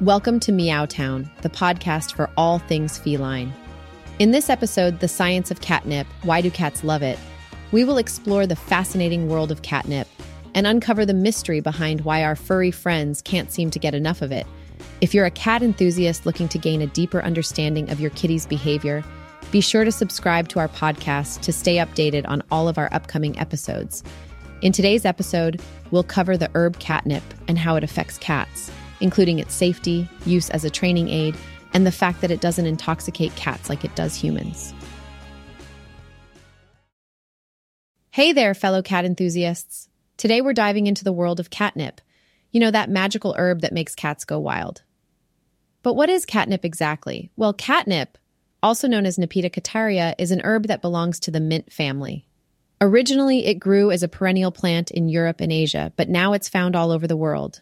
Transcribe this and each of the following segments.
Welcome to Meow Town, the podcast for all things feline. In this episode, The Science of Catnip Why Do Cats Love It? we will explore the fascinating world of catnip and uncover the mystery behind why our furry friends can't seem to get enough of it. If you're a cat enthusiast looking to gain a deeper understanding of your kitty's behavior, be sure to subscribe to our podcast to stay updated on all of our upcoming episodes. In today's episode, we'll cover the herb catnip and how it affects cats, including its safety, use as a training aid, and the fact that it doesn't intoxicate cats like it does humans. Hey there, fellow cat enthusiasts. Today we're diving into the world of catnip. You know, that magical herb that makes cats go wild. But what is catnip exactly? Well, catnip, also known as Nepeta cataria, is an herb that belongs to the mint family. Originally, it grew as a perennial plant in Europe and Asia, but now it's found all over the world.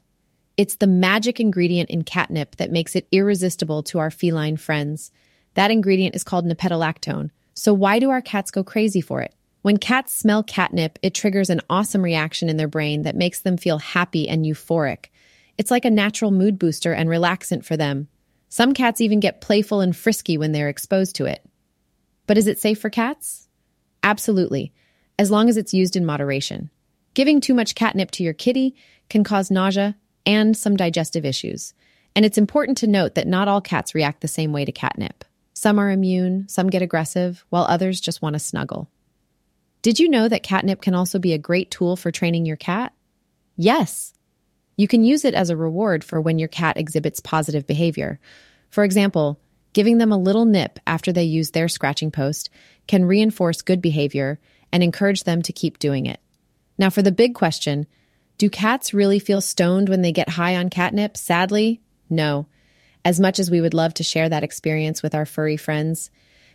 It's the magic ingredient in catnip that makes it irresistible to our feline friends. That ingredient is called nepetalactone. So, why do our cats go crazy for it? When cats smell catnip, it triggers an awesome reaction in their brain that makes them feel happy and euphoric. It's like a natural mood booster and relaxant for them. Some cats even get playful and frisky when they're exposed to it. But is it safe for cats? Absolutely, as long as it's used in moderation. Giving too much catnip to your kitty can cause nausea and some digestive issues. And it's important to note that not all cats react the same way to catnip. Some are immune, some get aggressive, while others just want to snuggle. Did you know that catnip can also be a great tool for training your cat? Yes. You can use it as a reward for when your cat exhibits positive behavior. For example, giving them a little nip after they use their scratching post can reinforce good behavior and encourage them to keep doing it. Now, for the big question do cats really feel stoned when they get high on catnip? Sadly, no. As much as we would love to share that experience with our furry friends,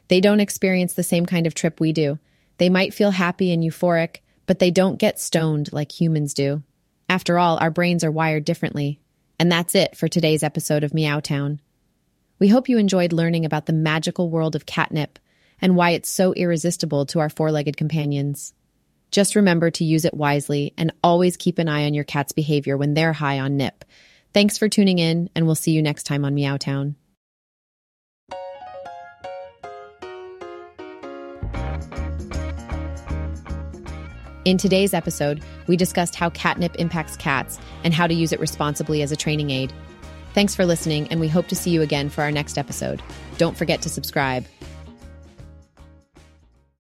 they don't experience the same kind of trip we do. They might feel happy and euphoric, but they don't get stoned like humans do. After all, our brains are wired differently. And that's it for today's episode of Meowtown. We hope you enjoyed learning about the magical world of catnip and why it's so irresistible to our four legged companions. Just remember to use it wisely and always keep an eye on your cat's behavior when they're high on nip. Thanks for tuning in, and we'll see you next time on Meowtown. In today's episode, we discussed how catnip impacts cats and how to use it responsibly as a training aid. Thanks for listening, and we hope to see you again for our next episode. Don't forget to subscribe.